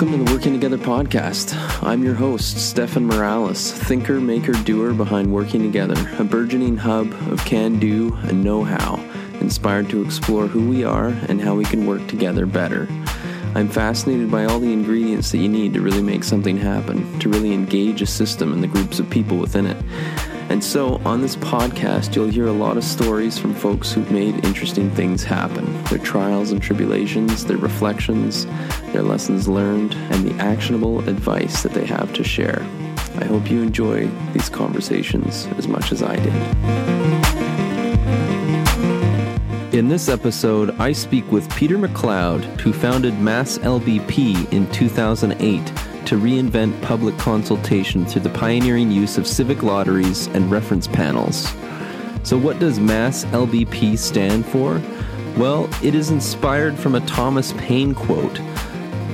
Welcome to the Working Together podcast. I'm your host, Stefan Morales, thinker, maker, doer behind Working Together, a burgeoning hub of can do and know how, inspired to explore who we are and how we can work together better. I'm fascinated by all the ingredients that you need to really make something happen, to really engage a system and the groups of people within it. And so, on this podcast, you'll hear a lot of stories from folks who've made interesting things happen their trials and tribulations, their reflections, their lessons learned, and the actionable advice that they have to share. I hope you enjoy these conversations as much as I did. In this episode, I speak with Peter MacLeod, who founded Mass LBP in 2008 to reinvent public consultation through the pioneering use of civic lotteries and reference panels. So, what does Mass LBP stand for? Well, it is inspired from a Thomas Paine quote.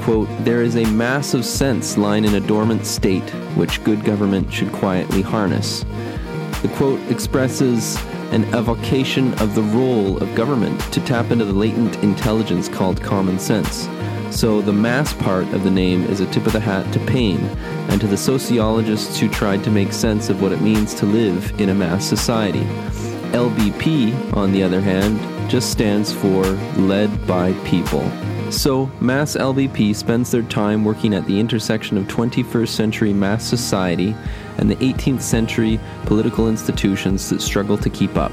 Quote, there is a mass of sense lying in a dormant state, which good government should quietly harness. The quote expresses an evocation of the role of government to tap into the latent intelligence called common sense. So the mass part of the name is a tip of the hat to Paine and to the sociologists who tried to make sense of what it means to live in a mass society. LBP, on the other hand, just stands for Led by People. So, Mass LBP spends their time working at the intersection of 21st century mass society and the 18th century political institutions that struggle to keep up.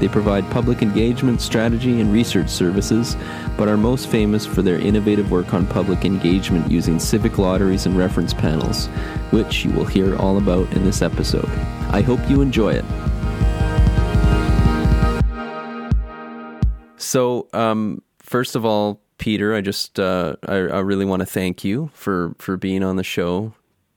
They provide public engagement strategy and research services, but are most famous for their innovative work on public engagement using civic lotteries and reference panels, which you will hear all about in this episode. I hope you enjoy it. So, um, first of all, Peter, I just uh, I, I really want to thank you for for being on the show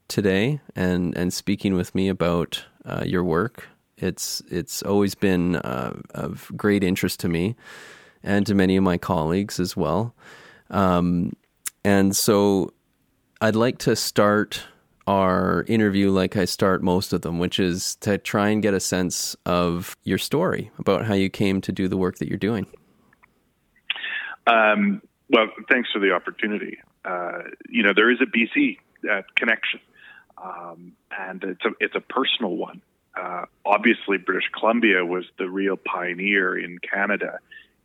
today and and speaking with me about uh, your work it's it's always been uh, of great interest to me and to many of my colleagues as well. Um, and so I'd like to start our interview like I start most of them, which is to try and get a sense of your story about how you came to do the work that you're doing. Um, well, thanks for the opportunity. Uh, you know, there is a BC uh, connection, um, and it's a it's a personal one uh, obviously British Columbia was the real pioneer in Canada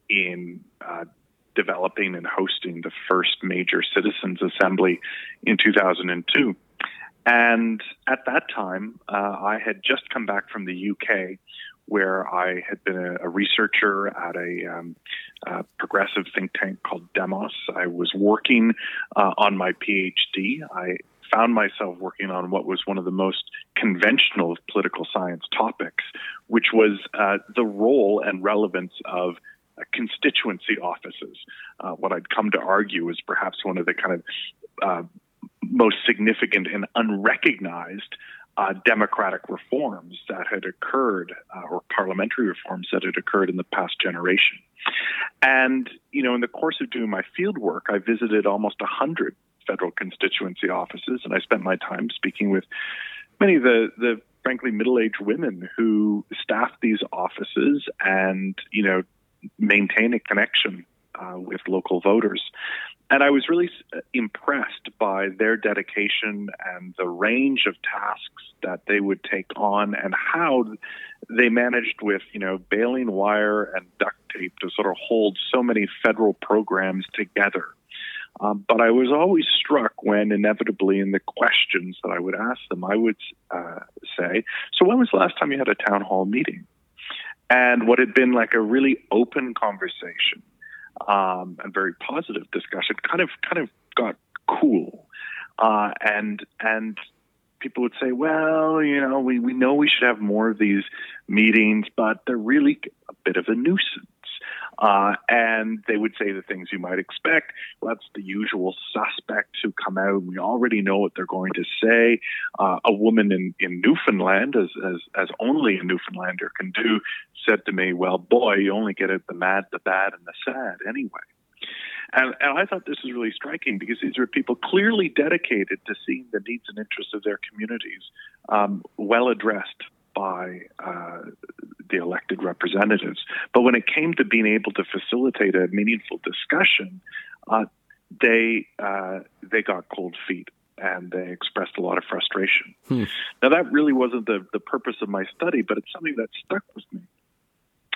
in uh, developing and hosting the first major citizens assembly in 2002. And at that time, uh, I had just come back from the UK, where I had been a, a researcher at a, um, progressive think tank called Demos. I was working uh, on my PhD. I found myself working on what was one of the most conventional political science topics, which was uh, the role and relevance of uh, constituency offices. Uh, what I'd come to argue is perhaps one of the kind of uh, most significant and unrecognized uh, democratic reforms that had occurred, uh, or parliamentary reforms that had occurred in the past generation. And, you know, in the course of doing my field work, I visited almost a 100 federal constituency offices, and I spent my time speaking with many of the, the frankly middle-aged women who staff these offices and you know maintain a connection uh, with local voters. And I was really impressed by their dedication and the range of tasks that they would take on and how they managed with, you know, baling wire and duct tape to sort of hold so many federal programs together um, but I was always struck when, inevitably, in the questions that I would ask them, I would uh, say, So, when was the last time you had a town hall meeting? And what had been like a really open conversation um, and very positive discussion kind of kind of got cool. Uh, and and people would say, well, you know, we, we know we should have more of these meetings, but they're really a bit of a nuisance. Uh, and they would say the things you might expect. Well, that's the usual suspects who come out. We already know what they're going to say. Uh, a woman in, in Newfoundland, as, as, as only a Newfoundlander can do, said to me, well, boy, you only get it the mad, the bad, and the sad anyway. And, and I thought this was really striking because these are people clearly dedicated to seeing the needs and interests of their communities um, well addressed by uh, the elected representatives. But when it came to being able to facilitate a meaningful discussion, uh, they uh, they got cold feet and they expressed a lot of frustration. Hmm. Now that really wasn't the the purpose of my study, but it's something that stuck with me.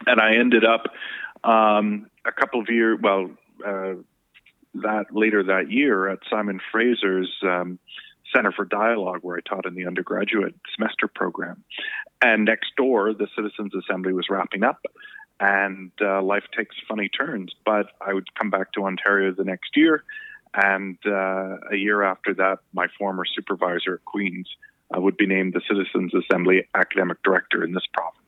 And I ended up um, a couple of years, well, uh, that later that year at Simon Fraser's um, Center for Dialogue, where I taught in the undergraduate semester program. And next door, the Citizens Assembly was wrapping up, and uh, life takes funny turns. But I would come back to Ontario the next year, and uh, a year after that, my former supervisor at Queen's uh, would be named the Citizens Assembly academic director in this province.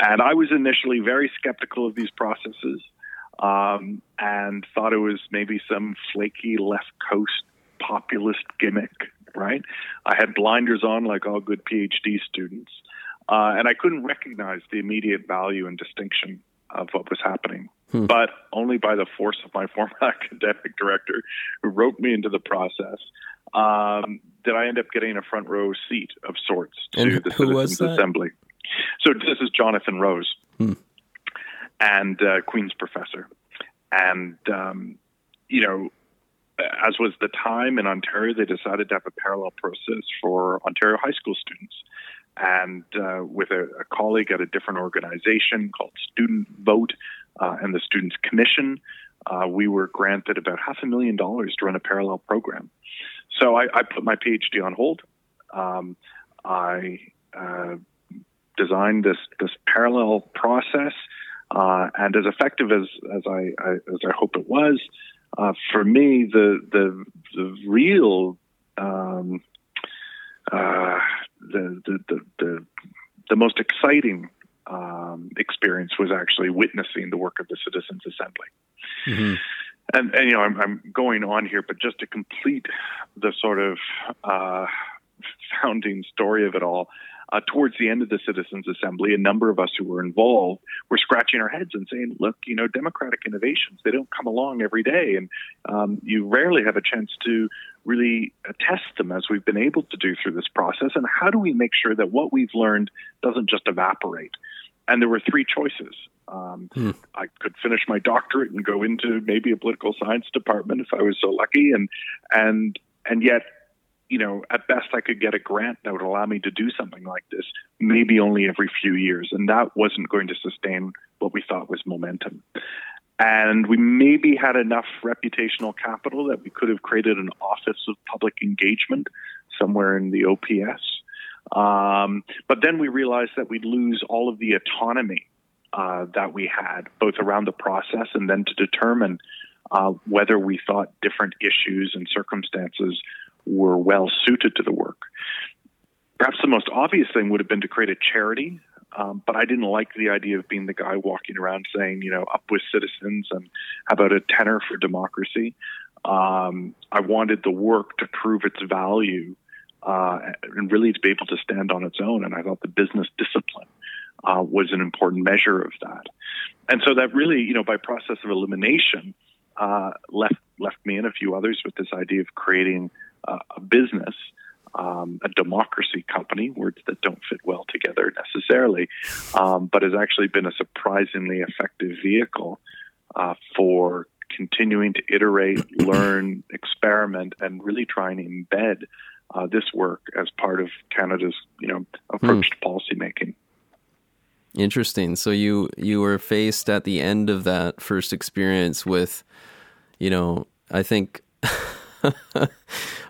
And I was initially very skeptical of these processes um, and thought it was maybe some flaky left coast populist gimmick, right? I had blinders on like all good PhD students. Uh, and I couldn't recognize the immediate value and distinction of what was happening. Hmm. But only by the force of my former academic director, who wrote me into the process, um, did I end up getting a front row seat of sorts to and the Citizens Assembly. So this is Jonathan Rose. Hmm and uh, Queen's professor. And, um, you know, as was the time in Ontario, they decided to have a parallel process for Ontario high school students. And uh, with a, a, colleague at a different organization called Student Vote uh, and the Students Commission, uh, we were granted about half a million dollars to run a parallel program. So I, I put my PhD on hold. Um, I uh, designed this this parallel process uh, and as effective as as I, I, as I hope it was, uh, for me the the the real um, uh, the, the, the the most exciting um, experience was actually witnessing the work of the Citizens Assembly. Mm-hmm. And, and you know I'm, I'm going on here, but just to complete the sort of uh, founding story of it all, uh, towards the end of the Citizens Assembly, a number of us who were involved were scratching our heads and saying, look, you know, democratic innovations, they don't come along every day. And um, you rarely have a chance to really test them as we've been able to do through this process. And how do we make sure that what we've learned doesn't just evaporate? And there were three choices. Um, hmm. I could finish my doctorate and go into maybe a political science department if I was so lucky, and and and yet you know, at best I could get a grant that would allow me to do something like this, maybe only every few years. And that wasn't going to sustain what we thought was momentum. And we maybe had enough reputational capital that we could have created an office of public engagement somewhere in the OPS. Um, but then we realized that we'd lose all of the autonomy uh, that we had, both around the process and then to determine uh, whether we thought different issues and circumstances were well suited to the work. Perhaps the most obvious thing would have been to create a charity, um, but I didn't like the idea of being the guy walking around saying, you know, up with citizens and how about a tenor for democracy. Um, I wanted the work to prove its value uh, and really to be able to stand on its own. And I thought the business discipline uh, was an important measure of that. And so that really, you know, by process of elimination, uh, left left me and a few others with this idea of creating uh, a business, um, a democracy company, words that don't fit well together necessarily, um, but has actually been a surprisingly effective vehicle uh, for continuing to iterate, learn, experiment, and really try and embed uh, this work as part of Canada's, you know, approach hmm. to policymaking. Interesting. So you you were faced at the end of that first experience with, you know, I think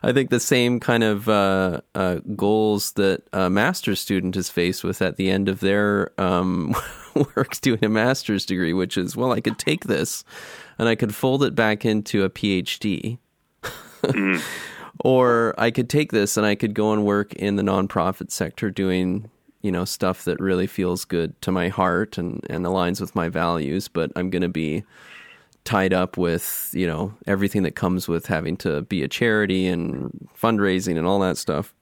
I think the same kind of uh, uh, goals that a master's student is faced with at the end of their um, work doing a master's degree, which is, well, I could take this and I could fold it back into a PhD. mm. Or I could take this and I could go and work in the nonprofit sector doing, you know, stuff that really feels good to my heart and, and aligns with my values, but I'm going to be tied up with you know everything that comes with having to be a charity and fundraising and all that stuff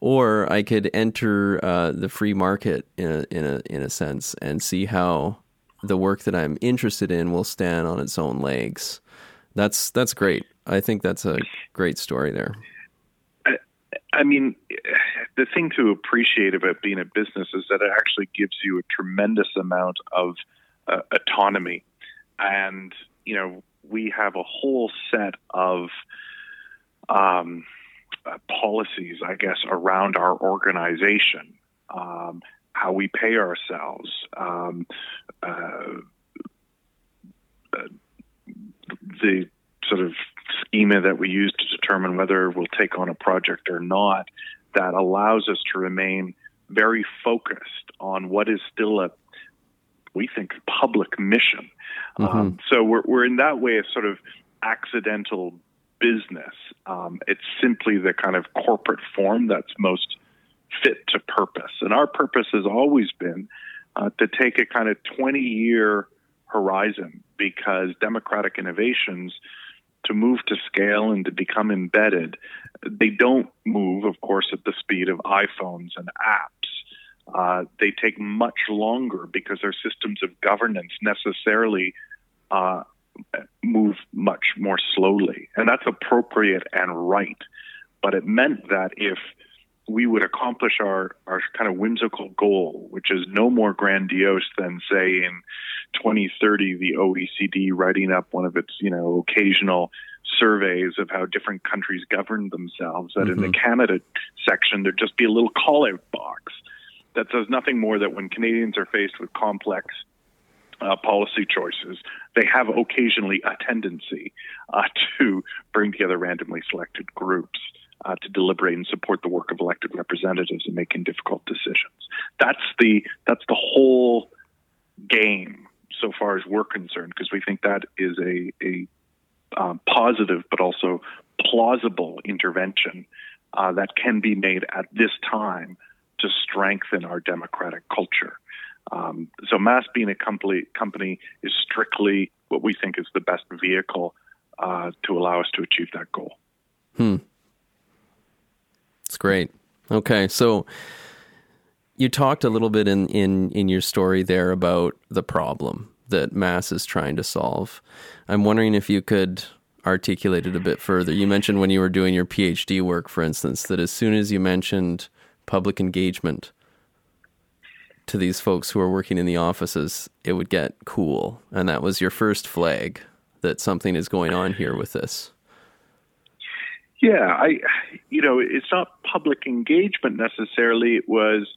or I could enter uh, the free market in a, in a in a sense and see how the work that I'm interested in will stand on its own legs. That's that's great. I think that's a great story there. I, I mean, the thing to appreciate about being a business is that it actually gives you a tremendous amount of uh, autonomy and you know we have a whole set of um, uh, policies, I guess, around our organization, um, how we pay ourselves, um, uh, uh, the sort of schema that we use to determine whether we'll take on a project or not, that allows us to remain very focused on what is still a we think public mission. Mm-hmm. Um, so we're we're in that way a sort of accidental business. Um, it's simply the kind of corporate form that's most fit to purpose. And our purpose has always been uh, to take a kind of 20 year horizon because democratic innovations to move to scale and to become embedded, they don't move, of course, at the speed of iPhones and apps. Uh, they take much longer because their systems of governance necessarily uh, move much more slowly. And that's appropriate and right. But it meant that if we would accomplish our, our kind of whimsical goal, which is no more grandiose than, say, in 2030, the OECD writing up one of its, you know, occasional surveys of how different countries govern themselves, that mm-hmm. in the mm-hmm. Canada section, there'd just be a little call out box that says nothing more that when Canadians are faced with complex uh, policy choices, they have occasionally a tendency uh, to bring together randomly selected groups. Uh, to deliberate and support the work of elected representatives in making difficult decisions. That's the that's the whole game so far as we're concerned, because we think that is a, a um, positive but also plausible intervention uh, that can be made at this time to strengthen our democratic culture. Um, so, Mass being a company, company is strictly what we think is the best vehicle uh, to allow us to achieve that goal. Hmm. That's great. Okay, so you talked a little bit in, in, in your story there about the problem that Mass is trying to solve. I'm wondering if you could articulate it a bit further. You mentioned when you were doing your PhD work, for instance, that as soon as you mentioned public engagement to these folks who are working in the offices, it would get cool. And that was your first flag that something is going on here with this. Yeah, I, you know, it's not public engagement necessarily. It was,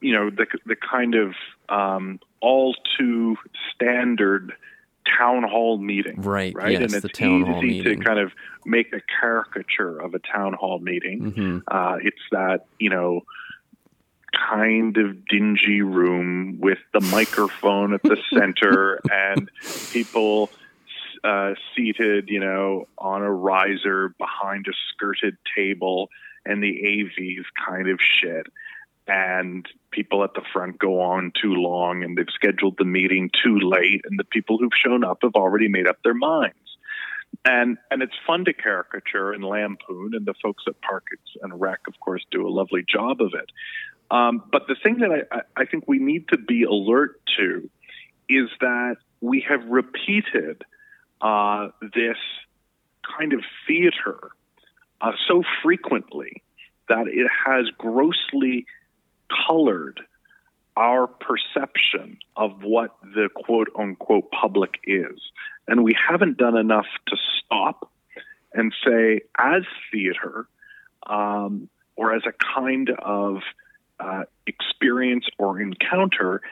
you know, the the kind of um, all too standard town hall meeting. Right. Right. Yes, and it's easy to kind of make a caricature of a town hall meeting. Mm-hmm. Uh, it's that, you know, kind of dingy room with the microphone at the center and people uh, seated, you know, on a riser behind a skirted table and the AVs kind of shit and people at the front go on too long and they've scheduled the meeting too late and the people who've shown up have already made up their minds. And and it's fun to caricature and lampoon and the folks at Parks and Rec of course do a lovely job of it. Um, but the thing that I, I think we need to be alert to is that we have repeated uh, this kind of theater uh, so frequently that it has grossly colored our perception of what the quote unquote public is. And we haven't done enough to stop and say, as theater, um, or as a kind of uh, experience or encounter,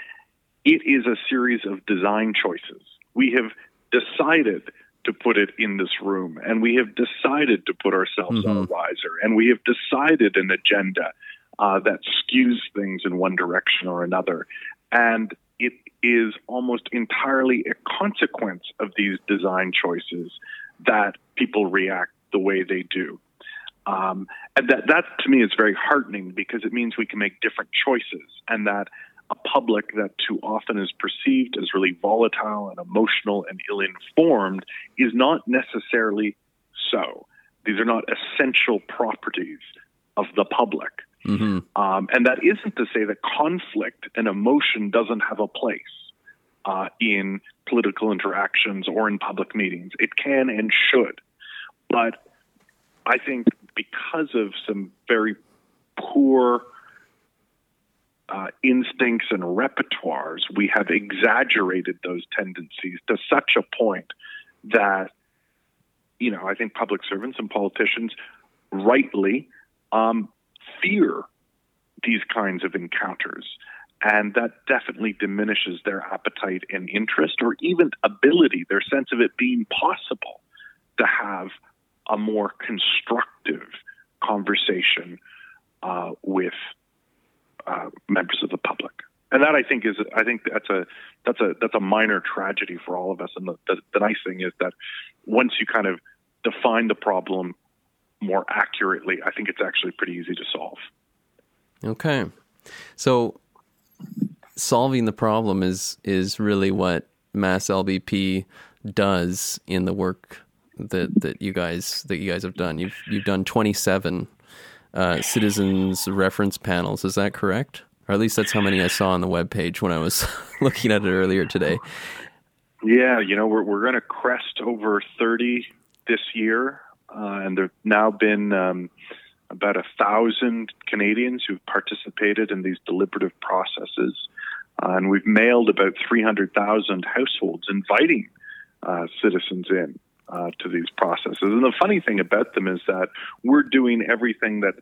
it is a series of design choices. We have decided to put it in this room, and we have decided to put ourselves mm-hmm. on a riser, and we have decided an agenda uh, that skews things in one direction or another. And it is almost entirely a consequence of these design choices that people react the way they do. Um, and that, that to me is very heartening because it means we can make different choices and that a public that too often is perceived as really volatile and emotional and ill informed is not necessarily so. These are not essential properties of the public. Mm-hmm. Um, and that isn't to say that conflict and emotion doesn't have a place uh, in political interactions or in public meetings. It can and should. But I think because of some very poor uh, instincts and repertoires, we have exaggerated those tendencies to such a point that, you know, I think public servants and politicians rightly um, fear these kinds of encounters. And that definitely diminishes their appetite and interest, or even ability, their sense of it being possible to have a more constructive conversation uh, with uh, members of the public. And that I think is I think that's a that's a that's a minor tragedy for all of us. And the, the, the nice thing is that once you kind of define the problem more accurately, I think it's actually pretty easy to solve. Okay, so solving the problem is is really what Mass LBP does in the work that that you guys that you guys have done. You've you've done twenty seven uh, citizens reference panels. Is that correct? Or at least that's how many I saw on the web page when I was looking at it earlier today. Yeah, you know we're we're going to crest over thirty this year, uh, and there've now been um, about a thousand Canadians who've participated in these deliberative processes, uh, and we've mailed about three hundred thousand households inviting uh, citizens in uh, to these processes. And the funny thing about them is that we're doing everything that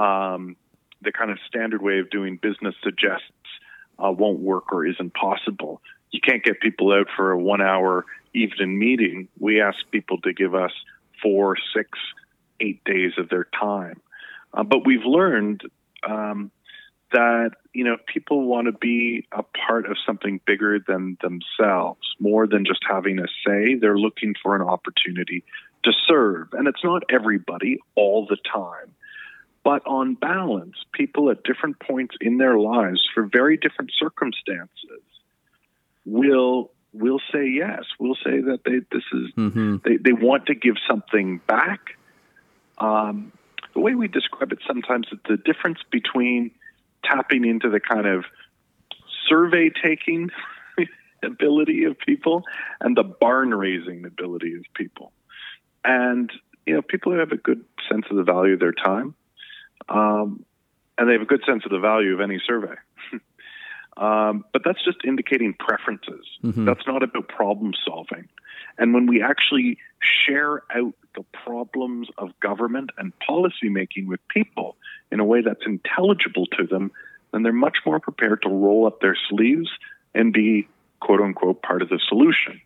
um, the kind of standard way of doing business suggests uh, won't work or isn't possible. You can't get people out for a one hour evening meeting. We ask people to give us four, six, eight days of their time. Uh, but we've learned um, that you know people want to be a part of something bigger than themselves, more than just having a say. They're looking for an opportunity to serve, and it's not everybody all the time. But on balance, people at different points in their lives, for very different circumstances, will will say yes. We'll say that they this is mm-hmm. they, they want to give something back. Um, the way we describe it sometimes is the difference between tapping into the kind of survey taking ability of people and the barn raising ability of people. And, you know, people who have a good sense of the value of their time, um, and they have a good sense of the value of any survey. Um, but that's just indicating preferences. Mm-hmm. That's not about problem solving. And when we actually share out the problems of government and policy making with people in a way that's intelligible to them, then they're much more prepared to roll up their sleeves and be quote unquote part of the solution.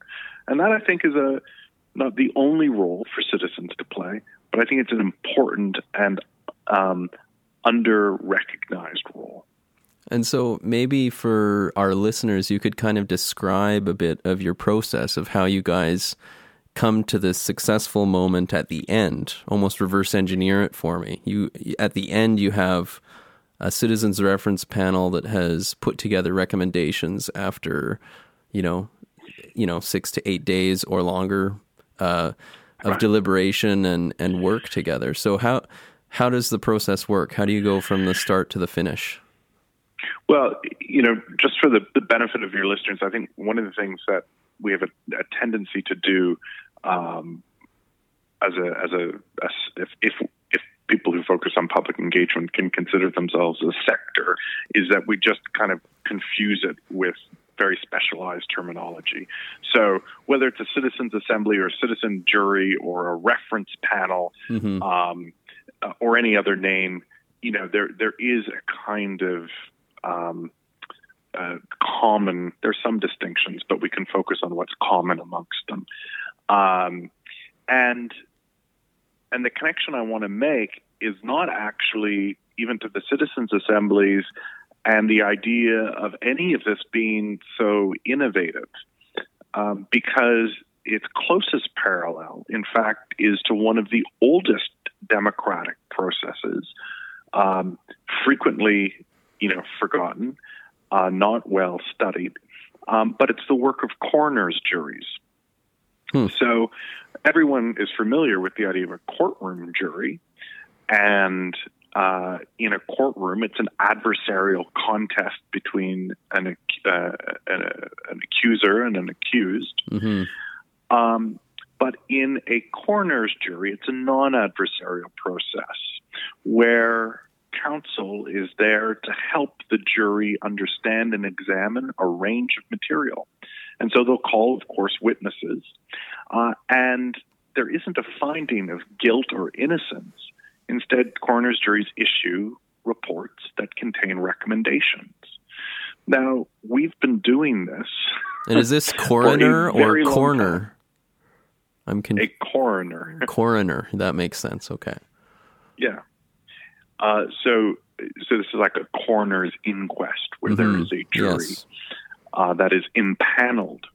And that I think is a not the only role for citizens to play, but I think it's an important and um, under recognized role. And so maybe for our listeners, you could kind of describe a bit of your process of how you guys come to this successful moment at the end, almost reverse engineer it for me. You at the end you have a citizens reference panel that has put together recommendations after, you know, you know, 6 to 8 days or longer uh, of right. deliberation and and work together. So how how does the process work? How do you go from the start to the finish? Well, you know, just for the, the benefit of your listeners, I think one of the things that we have a, a tendency to do um, as a as a as if, if if people who focus on public engagement can consider themselves a sector, is that we just kind of confuse it with very specialized terminology. So whether it's a citizens assembly or a citizen jury or a reference panel mm-hmm. um, or any other name, you know there there is a kind of um, uh, common. There's some distinctions, but we can focus on what's common amongst them. Um, and and the connection I want to make is not actually even to the citizens' assemblies and the idea of any of this being so innovative, um, because its closest parallel, in fact, is to one of the oldest democratic processes, um, frequently, you know, forgotten, uh, not well studied, um, but it's the work of coroner's juries. Hmm. So everyone is familiar with the idea of a courtroom jury, and uh, in a courtroom, it's an adversarial contest between an, uh, an, an accuser and an accused. Mm-hmm. Um, but in a coroner's jury, it's a non adversarial process where counsel is there to help the jury understand and examine a range of material. And so they'll call, of course, witnesses. Uh, and there isn't a finding of guilt or innocence. Instead, coroner's juries issue reports that contain recommendations. Now, we've been doing this. And is this coroner or coroner? I'm con- a coroner. coroner. That makes sense. Okay. Yeah. Uh, so, so this is like a coroner's inquest where mm-hmm. there is a jury yes. uh, that is impaneled,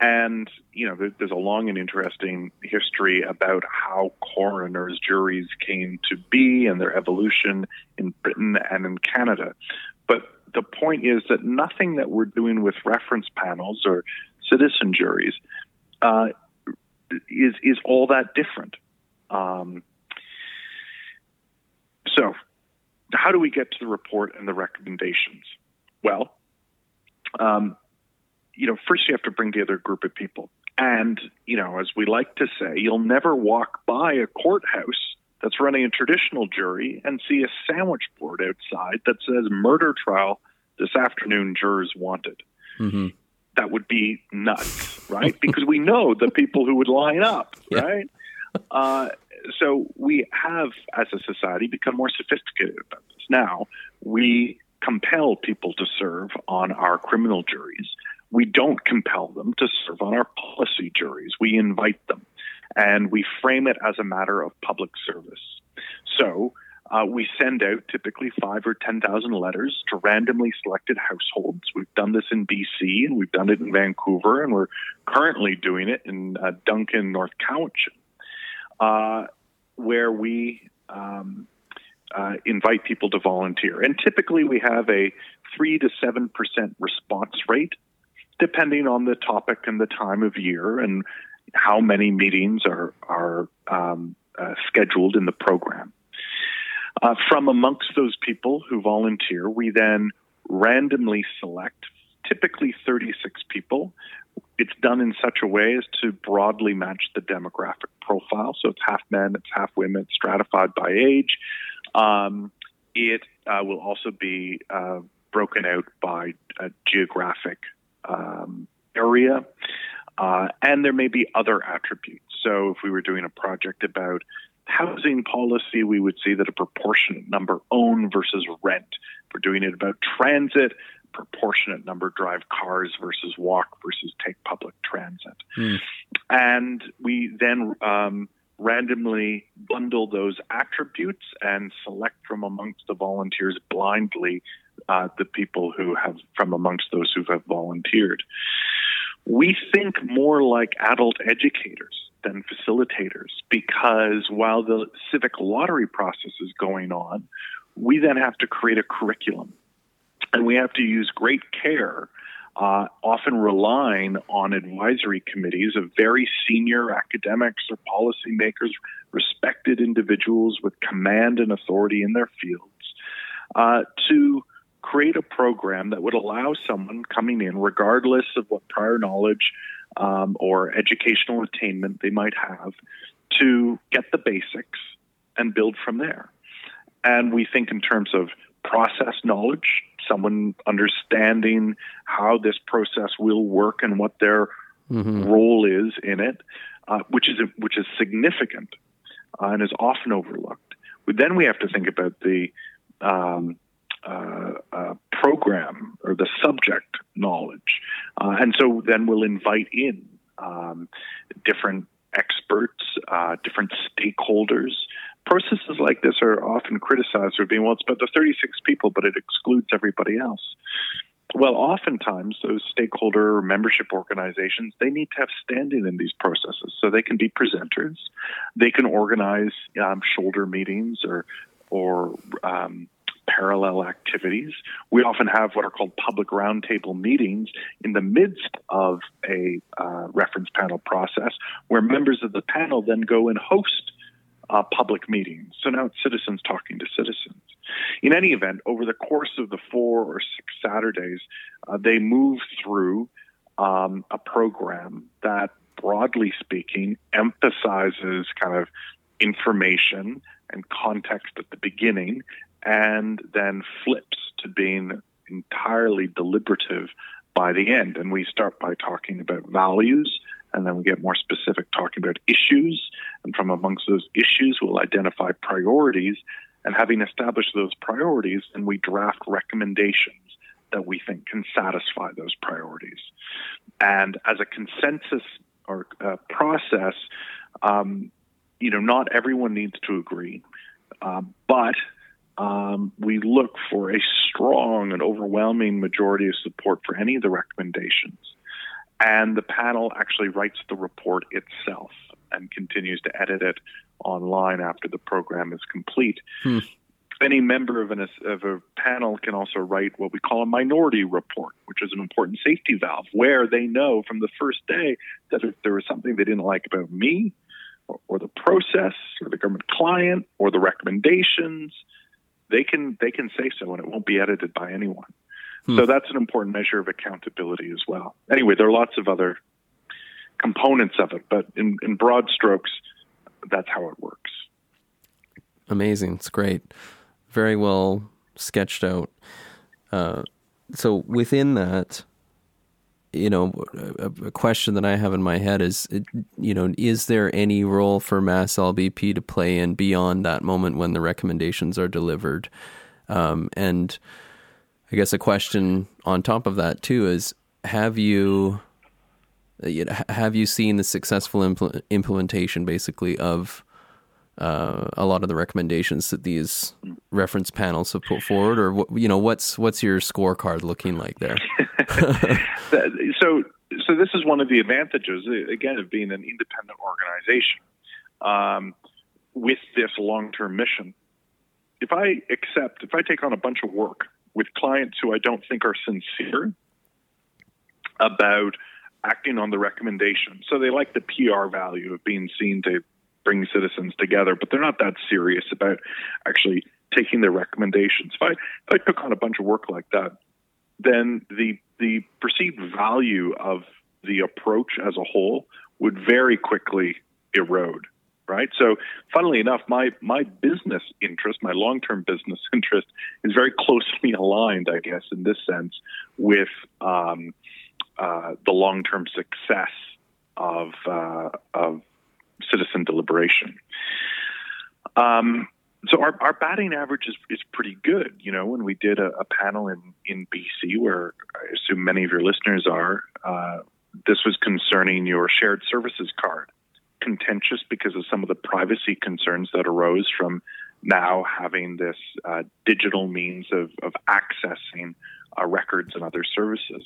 and you know, there's a long and interesting history about how coroners' juries came to be and their evolution in Britain and in Canada. But the point is that nothing that we're doing with reference panels or citizen juries uh, is is all that different. Um, so, how do we get to the report and the recommendations? Well, um, you know, first you have to bring together a group of people. And, you know, as we like to say, you'll never walk by a courthouse that's running a traditional jury and see a sandwich board outside that says murder trial this afternoon, jurors wanted. Mm-hmm. That would be nuts, right? because we know the people who would line up, yeah. right? Uh, so we have, as a society, become more sophisticated about this. Now, we compel people to serve on our criminal juries we don't compel them to serve on our policy juries. We invite them and we frame it as a matter of public service. So uh, we send out typically five or 10,000 letters to randomly selected households. We've done this in BC and we've done it in Vancouver and we're currently doing it in uh, Duncan, North Cowichan, uh, where we um, uh, invite people to volunteer. And typically we have a 3 to 7% response rate depending on the topic and the time of year and how many meetings are are um, uh, scheduled in the program. Uh, from amongst those people who volunteer, we then randomly select typically 36 people. It's done in such a way as to broadly match the demographic profile. So it's half men, it's half women, it's stratified by age. Um, it uh, will also be uh, broken out by geographic um, area. Uh, and there may be other attributes. So, if we were doing a project about housing policy, we would see that a proportionate number own versus rent. If we're doing it about transit, proportionate number drive cars versus walk versus take public transit. Mm. And we then um, randomly bundle those attributes and select from amongst the volunteers blindly uh, the people who have, from amongst those who have volunteered. We think more like adult educators than facilitators because while the civic lottery process is going on, we then have to create a curriculum. And we have to use great care, uh, often relying on advisory committees of very senior academics or policymakers, respected individuals with command and authority in their fields, uh, to create a program that would allow someone coming in, regardless of what prior knowledge um, or educational attainment they might have, to get the basics and build from there. And we think in terms of process knowledge, someone understanding how this process will work and what their mm-hmm. role is in it, uh, which is which is significant uh, and is often overlooked. Then we have to think about the um, uh, uh, program or the subject knowledge. Uh, and so then we'll invite in um, different experts, uh, different stakeholders. Processes like this are often criticized for being, well, it's about the 36 people, but it excludes everybody else. Well, oftentimes those stakeholder membership organizations they need to have standing in these processes, so they can be presenters, they can organize um, shoulder meetings or or um, parallel activities. We often have what are called public roundtable meetings in the midst of a uh, reference panel process where members of the panel then go and host uh, public meetings. So now it's citizens talking to citizens. In any event, over the course of the four or six Saturdays, uh, they move through um, a program that, broadly speaking, emphasizes kind of information and context at the beginning and then flips to being entirely deliberative by the end. And we start by talking about values, and then we get more specific talking about issues. And from amongst those issues, we'll identify priorities. And having established those priorities, then we draft recommendations that we think can satisfy those priorities. And as a consensus or uh, process, um, you know, not everyone needs to agree, uh, but um, we look for a strong and overwhelming majority of support for any of the recommendations. And the panel actually writes the report itself and continues to edit it online after the program is complete. Hmm. Any member of, an, of a panel can also write what we call a minority report, which is an important safety valve, where they know from the first day that if there was something they didn't like about me, or, or the process, or the government client, or the recommendations, they can they can say so, and it won't be edited by anyone. Hmm. So that's an important measure of accountability as well. Anyway, there are lots of other components of it, but in, in broad strokes, that's how it works. Amazing. It's great. Very well sketched out. Uh, so within that, you know, a, a, question that I have in my head is, you know, is there any role for Mass LBP to play in beyond that moment when the recommendations are delivered? Um, and I guess a question on top of that too is, have you have you seen the successful impl- implementation basically of uh, a lot of the recommendations that these reference panels have put forward, or you know, what's what's your scorecard looking like there? so, so this is one of the advantages again of being an independent organization um, with this long-term mission. If I accept, if I take on a bunch of work with clients who I don't think are sincere about acting on the recommendation. So they like the PR value of being seen to bring citizens together, but they're not that serious about actually taking their recommendations. If I, if I took on a bunch of work like that, then the the perceived value of the approach as a whole would very quickly erode. Right. So, funnily enough, my my business interest, my long term business interest, is very closely aligned, I guess, in this sense, with um, uh, the long term success of uh, of citizen deliberation. Um, so our, our batting average is, is pretty good. You know, when we did a, a, panel in, in BC, where I assume many of your listeners are, uh, this was concerning your shared services card. Contentious because of some of the privacy concerns that arose from now having this uh, digital means of, of accessing uh, records and other services.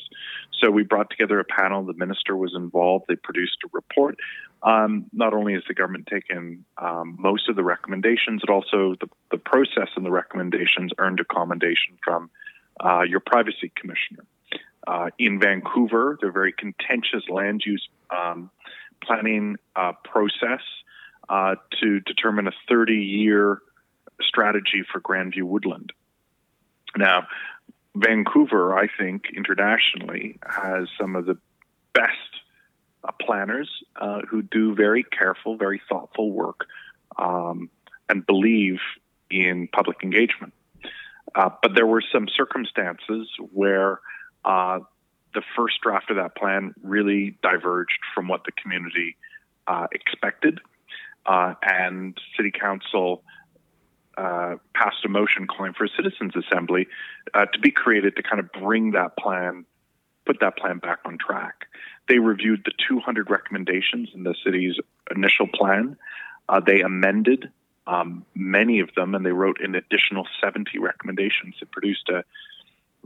So we brought together a panel. The minister was involved. They produced a report. Um, not only has the government taken um, most of the recommendations, but also the, the process and the recommendations earned a commendation from uh, your privacy commissioner. Uh, in Vancouver, the very contentious land use um, planning uh, process uh, to determine a 30 year strategy for Grandview Woodland. Now, Vancouver, I think, internationally, has some of the best uh, planners uh, who do very careful, very thoughtful work um, and believe in public engagement. Uh, but there were some circumstances where uh, the first draft of that plan really diverged from what the community uh, expected. Uh, and City Council uh, passed a motion calling for a citizens assembly uh, to be created to kind of bring that plan, put that plan back on track. They reviewed the 200 recommendations in the city's initial plan. Uh, they amended um, many of them, and they wrote an additional 70 recommendations. It produced a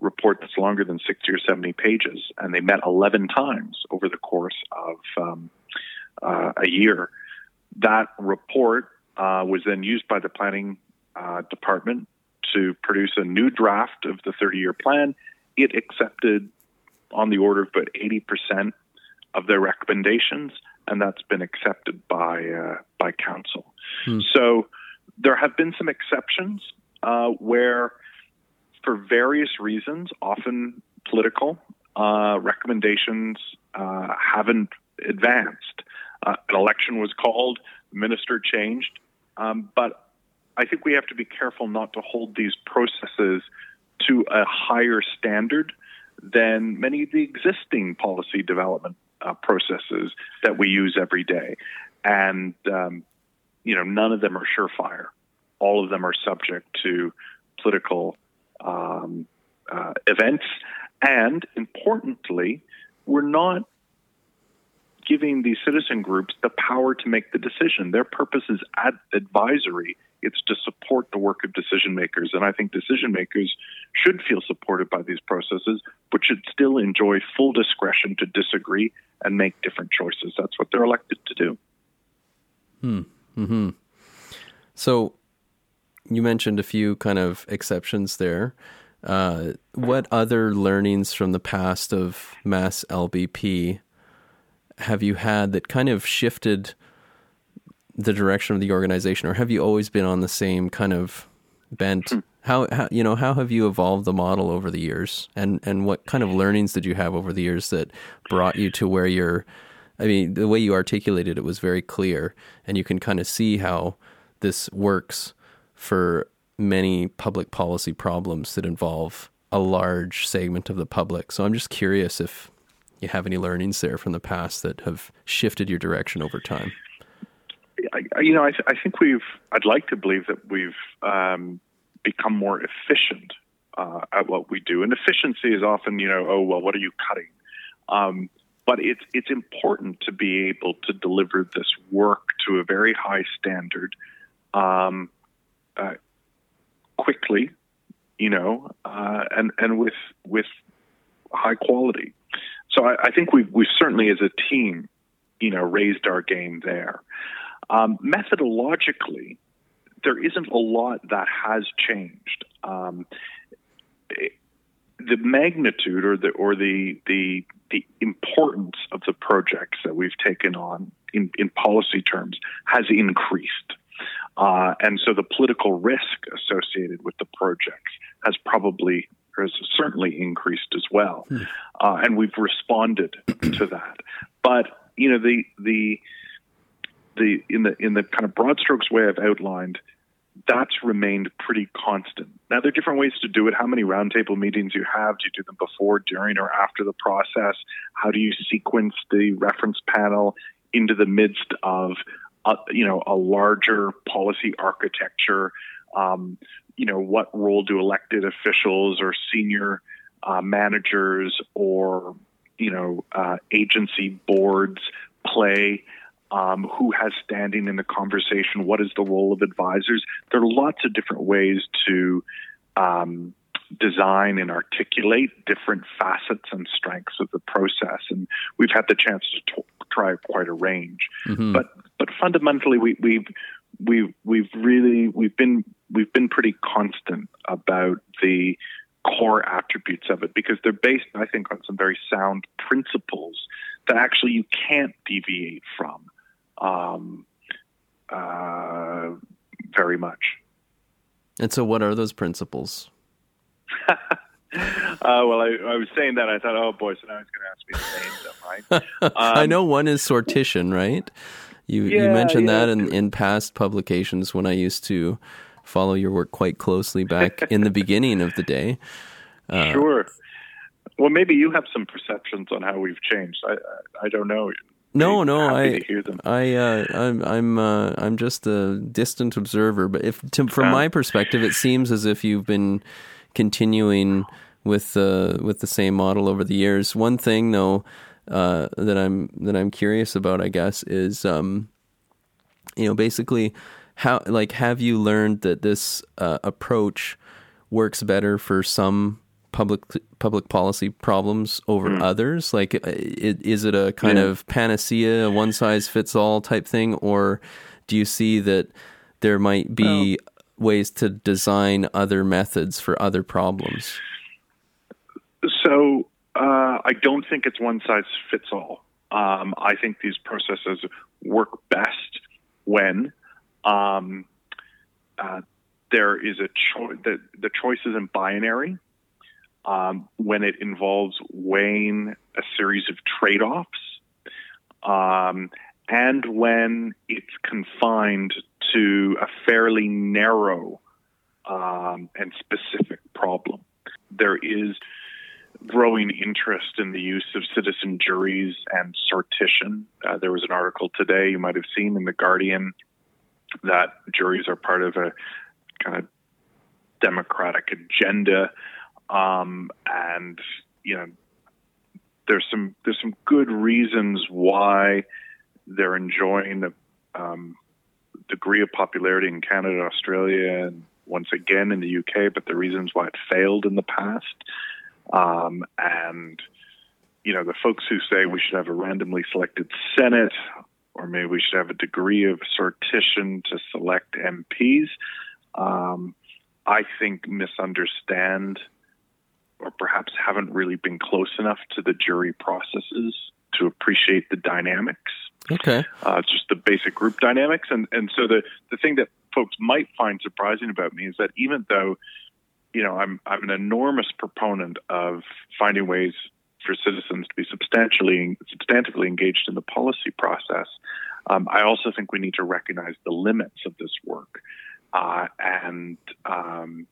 report that's longer than 60 or 70 pages, and they met 11 times over the course of um, uh, a year. That report uh, was then used by the planning uh, department to produce a new draft of the 30 year plan. It accepted on the order of about 80% of their recommendations, and that's been accepted by, uh, by council. Hmm. So there have been some exceptions uh, where, for various reasons, often political, uh, recommendations uh, haven't advanced. Uh, an election was called, the minister changed, um, but I think we have to be careful not to hold these processes to a higher standard than many of the existing policy development uh, processes that we use every day. And, um, you know, none of them are surefire. All of them are subject to political um, uh, events. And importantly, we're not giving these citizen groups the power to make the decision. Their purpose is ad- advisory. It's to support the work of decision makers. And I think decision makers should feel supported by these processes, but should still enjoy full discretion to disagree and make different choices. That's what they're elected to do. Hmm. Hmm. So you mentioned a few kind of exceptions there. Uh, what other learnings from the past of Mass LBP have you had that kind of shifted the direction of the organization, or have you always been on the same kind of bent? Hmm. How, how you know how have you evolved the model over the years, and and what kind of learnings did you have over the years that brought you to where you're? I mean, the way you articulated it was very clear, and you can kind of see how this works for many public policy problems that involve a large segment of the public. So I'm just curious if you have any learnings there from the past that have shifted your direction over time? I, you know, I, th- I, think we've. I'd like to believe that we've um, become more efficient uh, at what we do, and efficiency is often, you know, oh well, what are you cutting? Um, but it's it's important to be able to deliver this work to a very high standard, um, uh, quickly, you know, uh, and and with with high quality. So I, I think we've, we've certainly, as a team, you know, raised our game there. Um, methodologically, there isn't a lot that has changed. Um, the magnitude or the or the the the importance of the projects that we've taken on in, in policy terms has increased. Uh, and so the political risk associated with the project has probably has certainly increased as well, hmm. uh, and we've responded to that. But you know the the the in the in the kind of broad strokes way I've outlined, that's remained pretty constant. Now there are different ways to do it. How many roundtable meetings you have? Do you do them before, during, or after the process? How do you sequence the reference panel into the midst of you know a larger policy architecture? Um, you know, what role do elected officials or senior uh, managers or, you know, uh, agency boards play? Um, who has standing in the conversation? What is the role of advisors? There are lots of different ways to um, design and articulate different facets and strengths of the process, and we've had the chance to t- try quite a range. Mm-hmm. But but fundamentally, we, we've we've we've really we've been we've been pretty constant about the core attributes of it because they're based, I think, on some very sound principles that actually you can't deviate from um, uh, very much. And so, what are those principles? uh, well, I, I, was saying that I thought, oh boy, so now he's going to ask me to name them, right? Um, I know one is sortition, right? You yeah, you mentioned yeah. that in, in past publications when I used to follow your work quite closely back in the beginning of the day. Uh, sure. Well, maybe you have some perceptions on how we've changed. I I, I don't know. No, no, I, hear them. I, uh, I'm, I'm, uh, I'm just a distant observer. But if, to, from my perspective, it seems as if you've been continuing with, uh, with the same model over the years. One thing, though, uh, that I'm that I'm curious about, I guess, is, um, you know, basically how like have you learned that this uh, approach works better for some public public policy problems over mm. others like it, is it a kind yeah. of panacea a one size fits all type thing or do you see that there might be ways to design other methods for other problems so uh, i don't think it's one size fits all um, i think these processes work best when um, uh, there is a choice. The, the choice isn't binary. Um, when it involves weighing a series of trade-offs, um, and when it's confined to a fairly narrow um, and specific problem. There is growing interest in the use of citizen juries and sortition. Uh, there was an article today you might have seen in the Guardian that juries are part of a kind of democratic agenda, um, and you know there's some there's some good reasons why they're enjoying the um, degree of popularity in Canada, Australia, and once again in the UK. But the reasons why it failed in the past, um, and you know the folks who say we should have a randomly selected Senate, or maybe we should have a degree of sortition to select MPs. Um, I think misunderstand or perhaps haven't really been close enough to the jury processes to appreciate the dynamics. Okay. Uh, just the basic group dynamics. And, and so the, the thing that folks might find surprising about me is that even though, you know, I'm, I'm an enormous proponent of finding ways for citizens to be substantially, substantively engaged in the policy process, um, I also think we need to recognize the limits of this work. Uh, and um,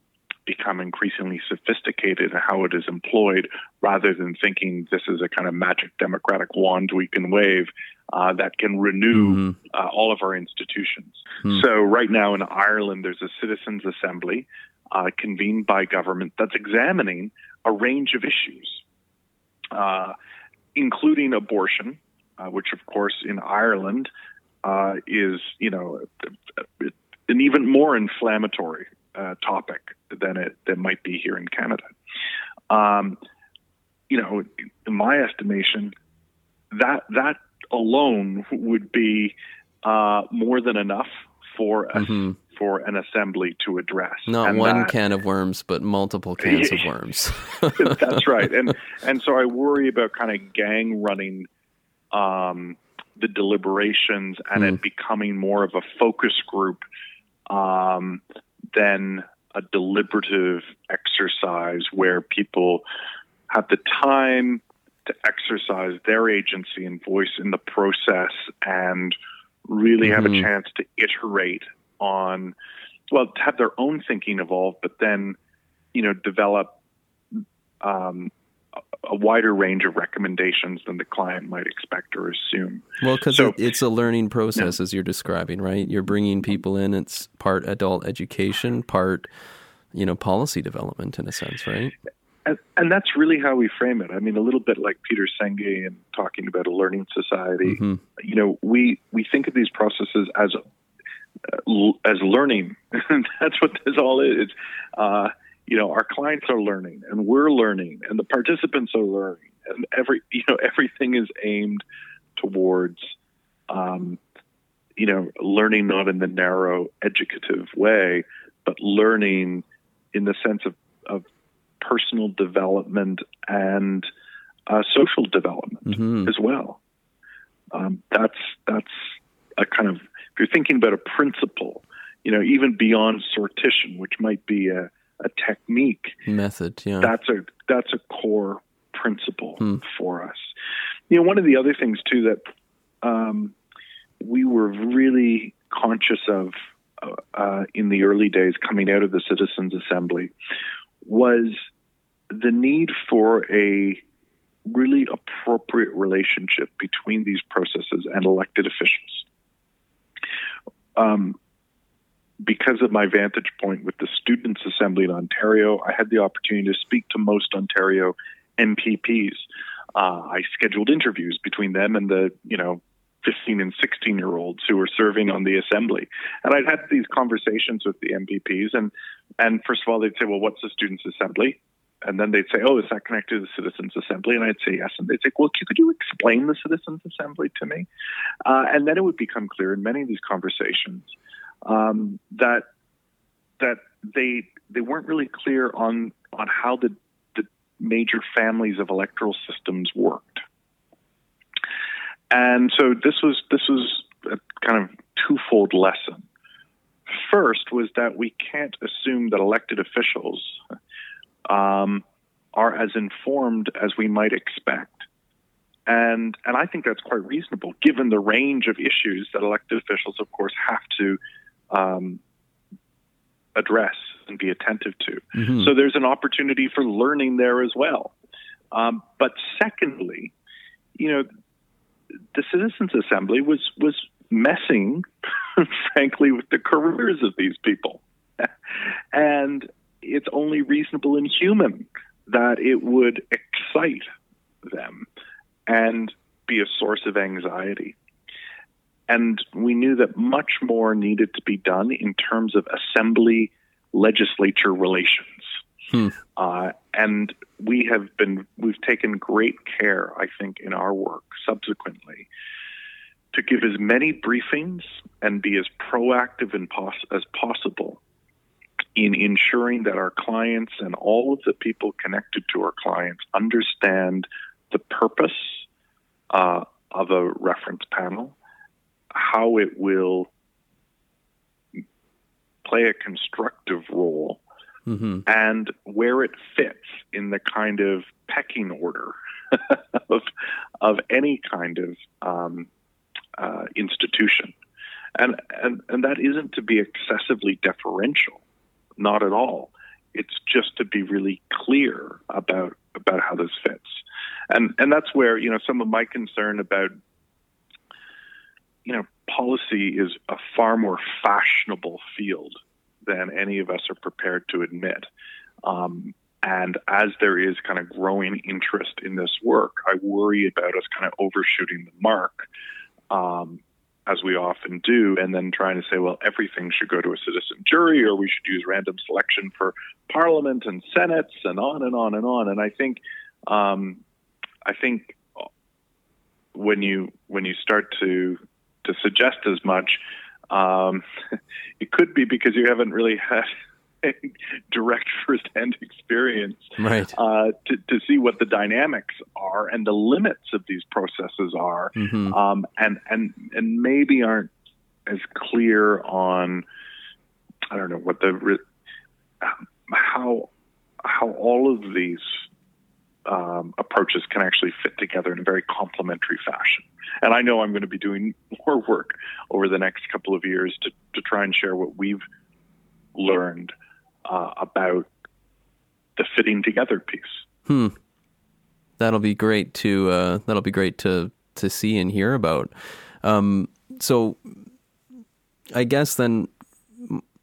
become increasingly sophisticated in how it is employed rather than thinking this is a kind of magic democratic wand we can wave uh, that can renew mm-hmm. uh, all of our institutions. Mm-hmm. So, right now in Ireland, there's a citizens' assembly uh, convened by government that's examining a range of issues, uh, including abortion, uh, which, of course, in Ireland uh, is, you know, an even more inflammatory uh, topic than it than might be here in Canada. Um, you know, in my estimation, that that alone would be uh, more than enough for a, mm-hmm. for an assembly to address. Not and one that, can of worms, but multiple cans of worms. that's right, and and so I worry about kind of gang running. Um, the deliberations and mm. it becoming more of a focus group um, than a deliberative exercise where people have the time to exercise their agency and voice in the process and really mm-hmm. have a mm-hmm. chance to iterate on well to have their own thinking evolve but then you know develop um, a wider range of recommendations than the client might expect or assume. Well, because so, it, it's a learning process, yeah. as you're describing, right? You're bringing people in. It's part adult education, part you know policy development, in a sense, right? And, and that's really how we frame it. I mean, a little bit like Peter Senge and talking about a learning society. Mm-hmm. You know, we we think of these processes as uh, as learning. that's what this all is. Uh, you know, our clients are learning and we're learning and the participants are learning and every, you know, everything is aimed towards, um, you know, learning not in the narrow educative way, but learning in the sense of, of personal development and uh, social development mm-hmm. as well. Um, that's that's a kind of if you're thinking about a principle, you know, even beyond sortition, which might be a a technique method. Yeah, that's a that's a core principle hmm. for us. You know, one of the other things too that um, we were really conscious of uh, in the early days coming out of the Citizens Assembly was the need for a really appropriate relationship between these processes and elected officials. Um, because of my vantage point with the Students' Assembly in Ontario, I had the opportunity to speak to most Ontario MPPs. Uh, I scheduled interviews between them and the, you know, 15 and 16 year olds who were serving on the assembly. And I'd had these conversations with the MPPs and, and first of all, they'd say, well, what's the Students' Assembly? And then they'd say, oh, is that connected to the Citizens' Assembly? And I'd say yes. And they'd say, well, could you explain the Citizens' Assembly to me? Uh, and then it would become clear in many of these conversations um, that that they they weren't really clear on on how the the major families of electoral systems worked. And so this was this was a kind of twofold lesson. First was that we can't assume that elected officials um, are as informed as we might expect. And and I think that's quite reasonable given the range of issues that elected officials of course have to um, address and be attentive to. Mm-hmm. So there's an opportunity for learning there as well. Um, but secondly, you know, the Citizens Assembly was was messing, frankly, with the careers of these people, and it's only reasonable and human that it would excite them and be a source of anxiety. And we knew that much more needed to be done in terms of assembly legislature relations. Hmm. Uh, and we have been, we've taken great care, I think, in our work subsequently to give as many briefings and be as proactive pos- as possible in ensuring that our clients and all of the people connected to our clients understand the purpose uh, of a reference panel, how it will play a constructive role, mm-hmm. and where it fits in the kind of pecking order of, of any kind of um, uh, institution. And, and, and that isn't to be excessively deferential, not at all. It's just to be really clear about about how this fits. And and that's where, you know, some of my concern about you know, policy is a far more fashionable field than any of us are prepared to admit. Um, and as there is kind of growing interest in this work, I worry about us kind of overshooting the mark, um, as we often do, and then trying to say, well, everything should go to a citizen jury, or we should use random selection for parliament and senates, and on and on and on. And I think, um, I think when you when you start to to suggest as much, um, it could be because you haven't really had direct firsthand experience right. uh, to, to see what the dynamics are and the limits of these processes are, mm-hmm. um, and and and maybe aren't as clear on I don't know what the how how all of these um, approaches can actually fit together in a very complementary fashion. And I know I'm going to be doing more work over the next couple of years to, to try and share what we've learned uh, about the fitting together piece. Hmm. That'll be great to uh, that'll be great to to see and hear about. Um, so, I guess then,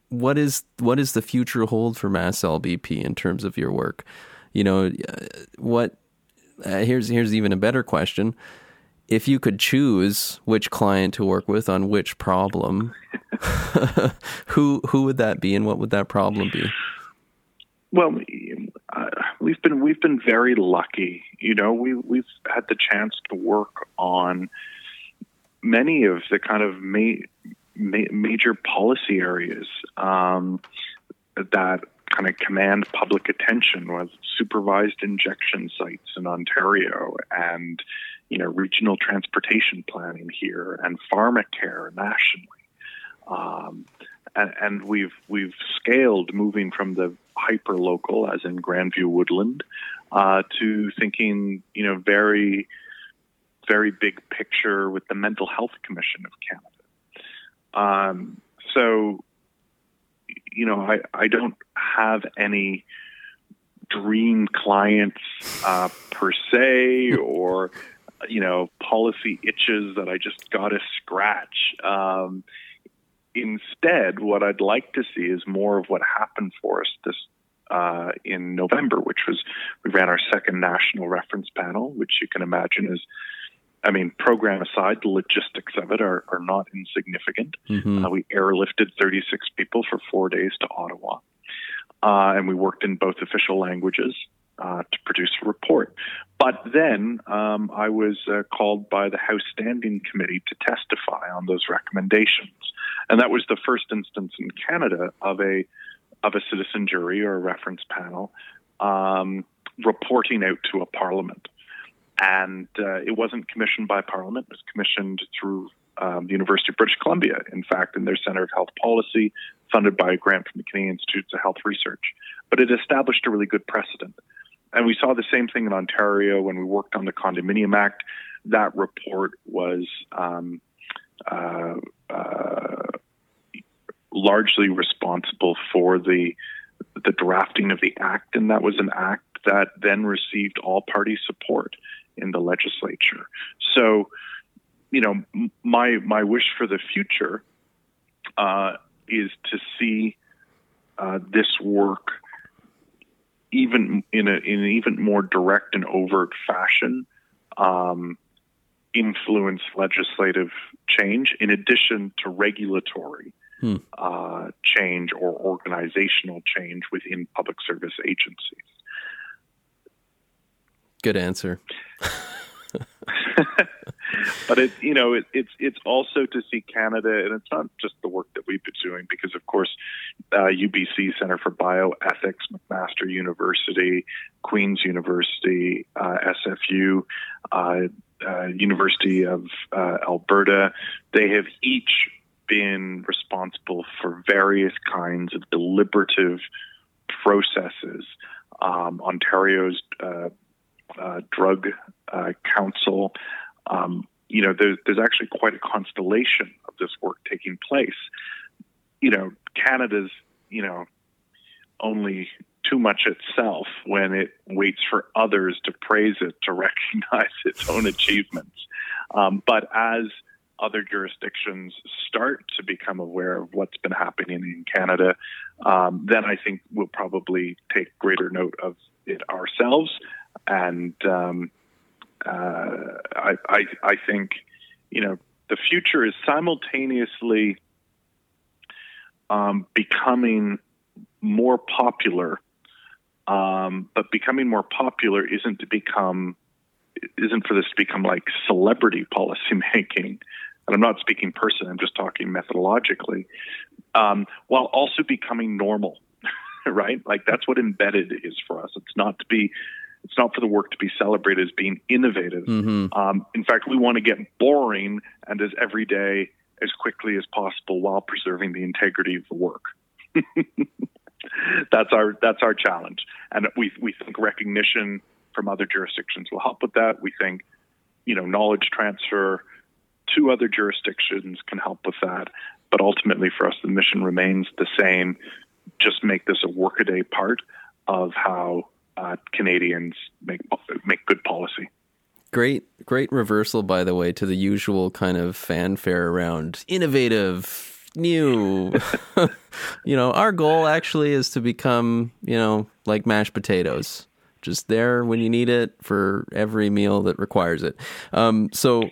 what is what is the future hold for Mass LBP in terms of your work? You know, uh, what? Uh, here's here's even a better question. If you could choose which client to work with on which problem, who who would that be, and what would that problem be? Well, uh, we've been we've been very lucky. You know, we we've had the chance to work on many of the kind of ma- ma- major policy areas um, that kind of command public attention with supervised injection sites in Ontario and you know regional transportation planning here and pharmacare nationally. Um, and, and, we've we've scaled moving from the hyper local, as in Grandview Woodland, uh, to thinking you know very very big picture with the Mental Health Commission of Canada. Um, so you know, I, I don't have any dream clients uh, per se or, you know, policy itches that I just got to scratch. Um, instead, what I'd like to see is more of what happened for us this uh, in November, which was we ran our second national reference panel, which you can imagine is I mean, program aside, the logistics of it are, are not insignificant. Mm-hmm. Uh, we airlifted 36 people for four days to Ottawa, uh, and we worked in both official languages uh, to produce a report. But then um, I was uh, called by the House Standing Committee to testify on those recommendations, and that was the first instance in Canada of a of a citizen jury or a reference panel um, reporting out to a parliament and uh, it wasn't commissioned by Parliament. It was commissioned through um, the University of British Columbia, in fact, in their Center of Health Policy, funded by a grant from the Canadian Institutes of Health Research. But it established a really good precedent. And we saw the same thing in Ontario when we worked on the Condominium Act. That report was um, uh, uh, largely responsible for the the drafting of the act, and that was an act that then received all party support in the legislature. So, you know, my my wish for the future uh, is to see uh, this work even in, a, in an even more direct and overt fashion um, influence legislative change in addition to regulatory hmm. uh, change or organizational change within public service agencies. Good answer. but it, you know, it, it's it's also to see Canada, and it's not just the work that we've been doing, because of course, uh, UBC Center for Bioethics, McMaster University, Queen's University, uh, SFU, uh, uh, University of uh, Alberta, they have each been responsible for various kinds of deliberative processes. Um, Ontario's uh, drug uh, council. Um, you know, there's, there's actually quite a constellation of this work taking place. You know, Canada's, you know, only too much itself when it waits for others to praise it to recognize its own achievements. Um, but as other jurisdictions start to become aware of what's been happening in Canada, um, then I think we'll probably take greater note of it ourselves and um, uh, I, I, I think you know the future is simultaneously um, becoming more popular, um, but becoming more popular isn't to become isn't for this to become like celebrity policymaking. And I'm not speaking person; I'm just talking methodologically, um, while also becoming normal. right? Like that's what embedded is for us. It's not to be it's not for the work to be celebrated as being innovative. Mm-hmm. Um, in fact, we want to get boring and as everyday as quickly as possible while preserving the integrity of the work. that's our that's our challenge, and we we think recognition from other jurisdictions will help with that. We think you know knowledge transfer to other jurisdictions can help with that. But ultimately, for us, the mission remains the same. Just make this a workaday part of how uh, Canadians make make good policy. Great, great reversal, by the way, to the usual kind of fanfare around innovative, new. you know, our goal actually is to become, you know, like mashed potatoes, just there when you need it for every meal that requires it. Um, so,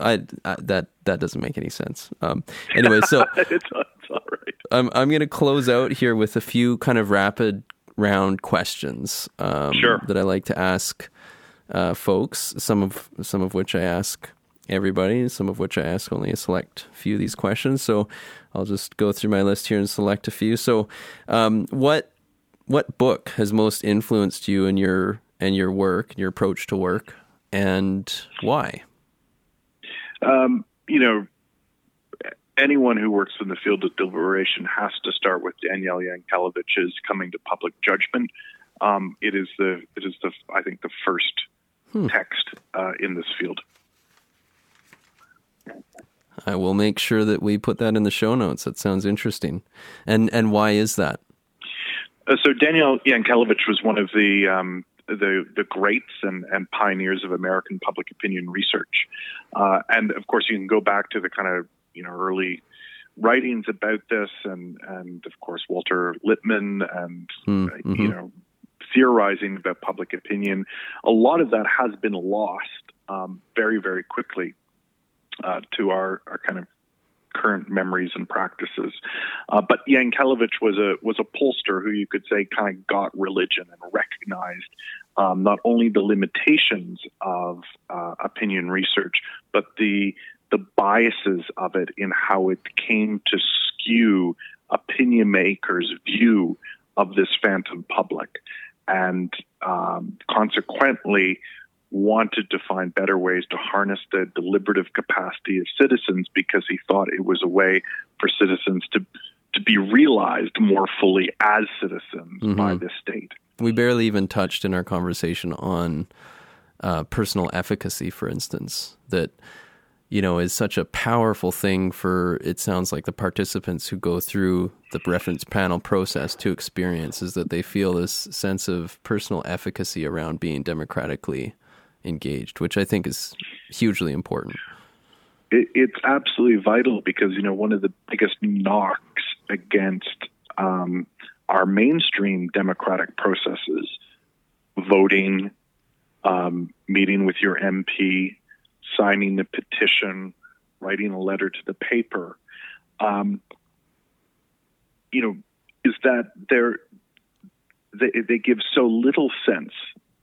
I, I, that that doesn't make any sense. Um, anyway, so it's, it's all right. I'm I'm going to close out here with a few kind of rapid round questions um, sure. that I like to ask uh, folks. Some of some of which I ask everybody, some of which I ask only a select few of these questions. So I'll just go through my list here and select a few. So, um, what what book has most influenced you in your and your work, your approach to work, and why? Um, you know, anyone who works in the field of deliberation has to start with Daniel Yankelovich's "Coming to Public Judgment." Um, it is the it is the I think the first hmm. text uh, in this field. I will make sure that we put that in the show notes. That sounds interesting. And and why is that? Uh, so Danielle Yankelevich was one of the um, the the greats and, and pioneers of American public opinion research, uh, and of course you can go back to the kind of you know early writings about this, and and of course Walter Lippmann, and hmm, mm-hmm. you know theorizing about public opinion. A lot of that has been lost um, very very quickly uh, to our our kind of current memories and practices. Uh, but Yankelovich was a was a pollster who you could say kind of got religion and recognized um, not only the limitations of uh, opinion research, but the the biases of it in how it came to skew opinion makers' view of this phantom public, and um, consequently wanted to find better ways to harness the deliberative capacity of citizens because he thought it was a way for citizens to to be realized more fully as citizens mm-hmm. by the state. We barely even touched in our conversation on uh, personal efficacy, for instance, that you know, is such a powerful thing for it sounds like the participants who go through the reference panel process to experience is that they feel this sense of personal efficacy around being democratically engaged, which I think is hugely important. It, it's absolutely vital because you know one of the biggest knocks against um, our mainstream democratic processes, voting, um, meeting with your MP, signing the petition, writing a letter to the paper, um, you know, is that they, they give so little sense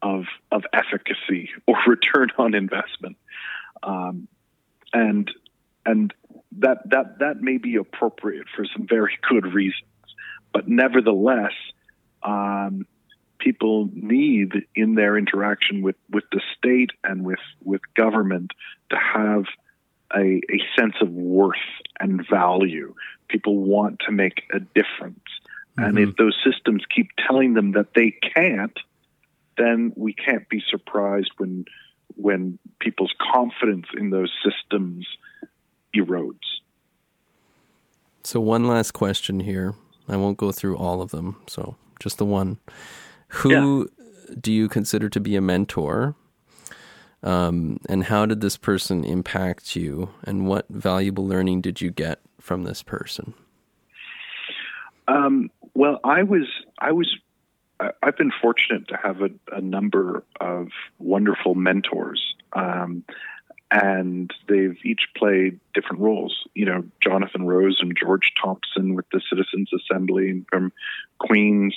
of of efficacy or return on investment, um, and and that that that may be appropriate for some very good reasons, but nevertheless, um, people need in their interaction with, with the state and with, with government to have a, a sense of worth and value. People want to make a difference. Mm-hmm. And if mm-hmm. those systems keep telling them that they can't, then we can't be surprised when when people's confidence in those systems erodes. So one last question here. I won't go through all of them, so just the one. Who yeah. do you consider to be a mentor? Um, and how did this person impact you? And what valuable learning did you get from this person? Um, well, I was I was I've been fortunate to have a, a number of wonderful mentors, um, and they've each played different roles. You know, Jonathan Rose and George Thomson with the Citizens Assembly from Queens.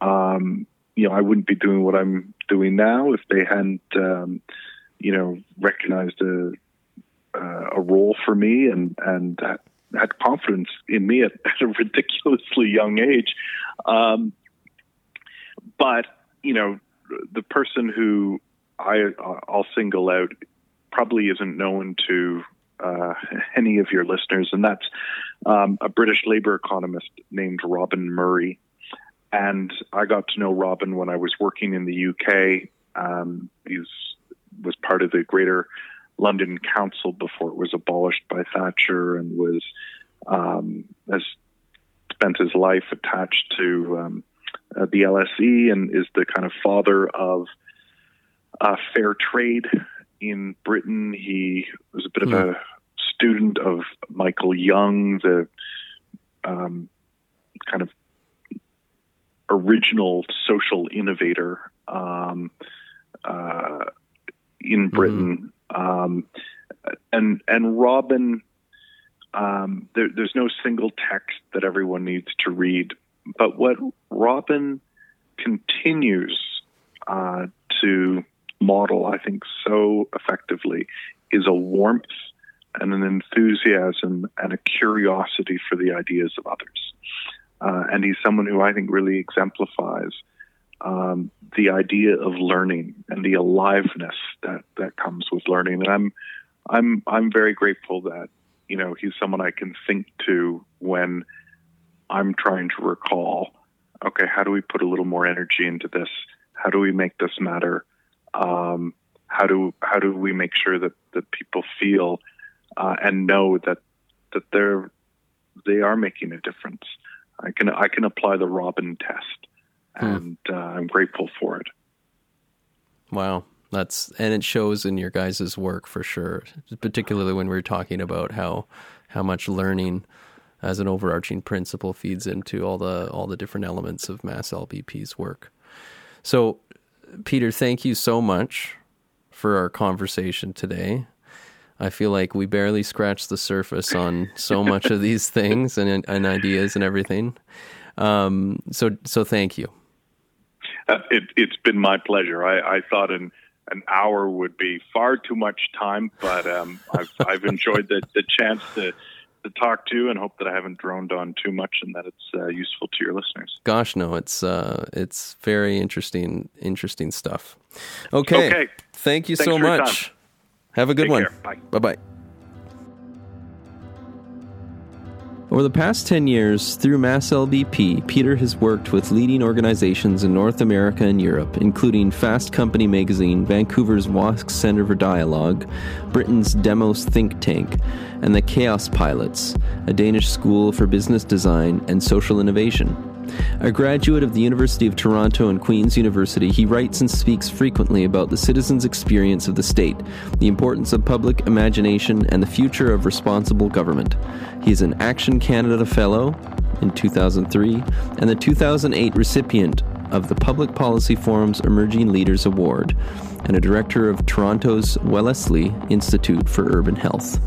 Um, you know, I wouldn't be doing what I'm doing now if they hadn't, um, you know, recognized a uh, a role for me and and had confidence in me at, at a ridiculously young age. Um, but you know, the person who I I'll single out probably isn't known to uh, any of your listeners, and that's um, a British labor economist named Robin Murray. And I got to know Robin when I was working in the UK. Um, he was part of the Greater London Council before it was abolished by Thatcher, and was um, has spent his life attached to um, uh, the LSE, and is the kind of father of uh, fair trade in Britain. He was a bit mm. of hmm. a student of Michael Young, the um, original social innovator um, uh, in mm-hmm. Britain. Mm-hmm. Um, and and Robin, um, there, there's no single text that everyone needs to read, but what Robin continues uh, to model, I think, so effectively, is a warmth and an enthusiasm and a curiosity for the ideas of others. Uh, and he's someone who I think really exemplifies um, the idea of learning and the aliveness that, that comes with learning. And I'm I'm I'm very grateful that you know he's someone I can think to when I'm trying to recall. Okay, how do we put a little more energy into this? How do we make this matter? Um, how do how do we make sure that that people feel uh, and know that that they're they are making a difference? I can I can apply the Robin test, hmm. and uh, I'm grateful for it. Wow, that's and it shows in your guys' work for sure. Particularly when we're talking about how how much learning as an overarching principle feeds into all the all the different elements of Mass LBP's work. So, Peter, thank you so much for our conversation today. I feel like we barely scratched the surface on so much of these things and, and ideas and everything. Um, so, so thank you. Uh, it, has been my pleasure. I, I thought an an hour would be far too much time, but um, I've, I've enjoyed the, the chance to to talk to you and hope that I haven't droned on too much and that it's uh, useful to your listeners. Gosh, no, it's uh, it's very interesting, interesting stuff. Okay, okay. thank you Thanks so much. Have a good Take one. Care. Bye bye. Over the past 10 years, through Mass LBP, Peter has worked with leading organizations in North America and Europe, including Fast Company magazine, Vancouver's Wosk Center for Dialogue, Britain's Demos think tank, and the KaosPilots, a Danish school for business design and social innovation. A graduate of the University of Toronto and Queen's University, he writes and speaks frequently about the citizens' experience of the state, the importance of public imagination, and the future of responsible government. He is an Action Canada Fellow in 2003 and the 2008 recipient of the Public Policy Forum's Emerging Leaders Award and a director of Toronto's Wellesley Institute for Urban Health.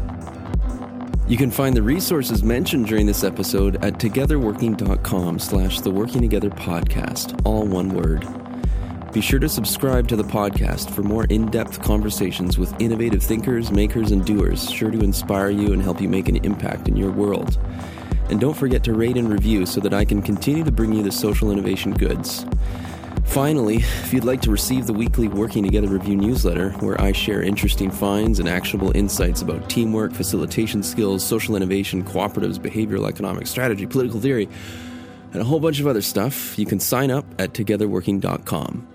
You can find the resources mentioned during this episode at togetherworking.com slash the Working Together podcast, all one word. Be sure to subscribe to the podcast for more in-depth conversations with innovative thinkers, makers, and doers, sure to inspire you and help you make an impact in your world. And don't forget to rate and review so that I can continue to bring you the social innovation goods. Finally, if you'd like to receive the weekly Working Together Review newsletter, where I share interesting finds and actionable insights about teamwork, facilitation skills, social innovation, cooperatives, behavioral economic strategy, political theory, and a whole bunch of other stuff, you can sign up at togetherworking.com.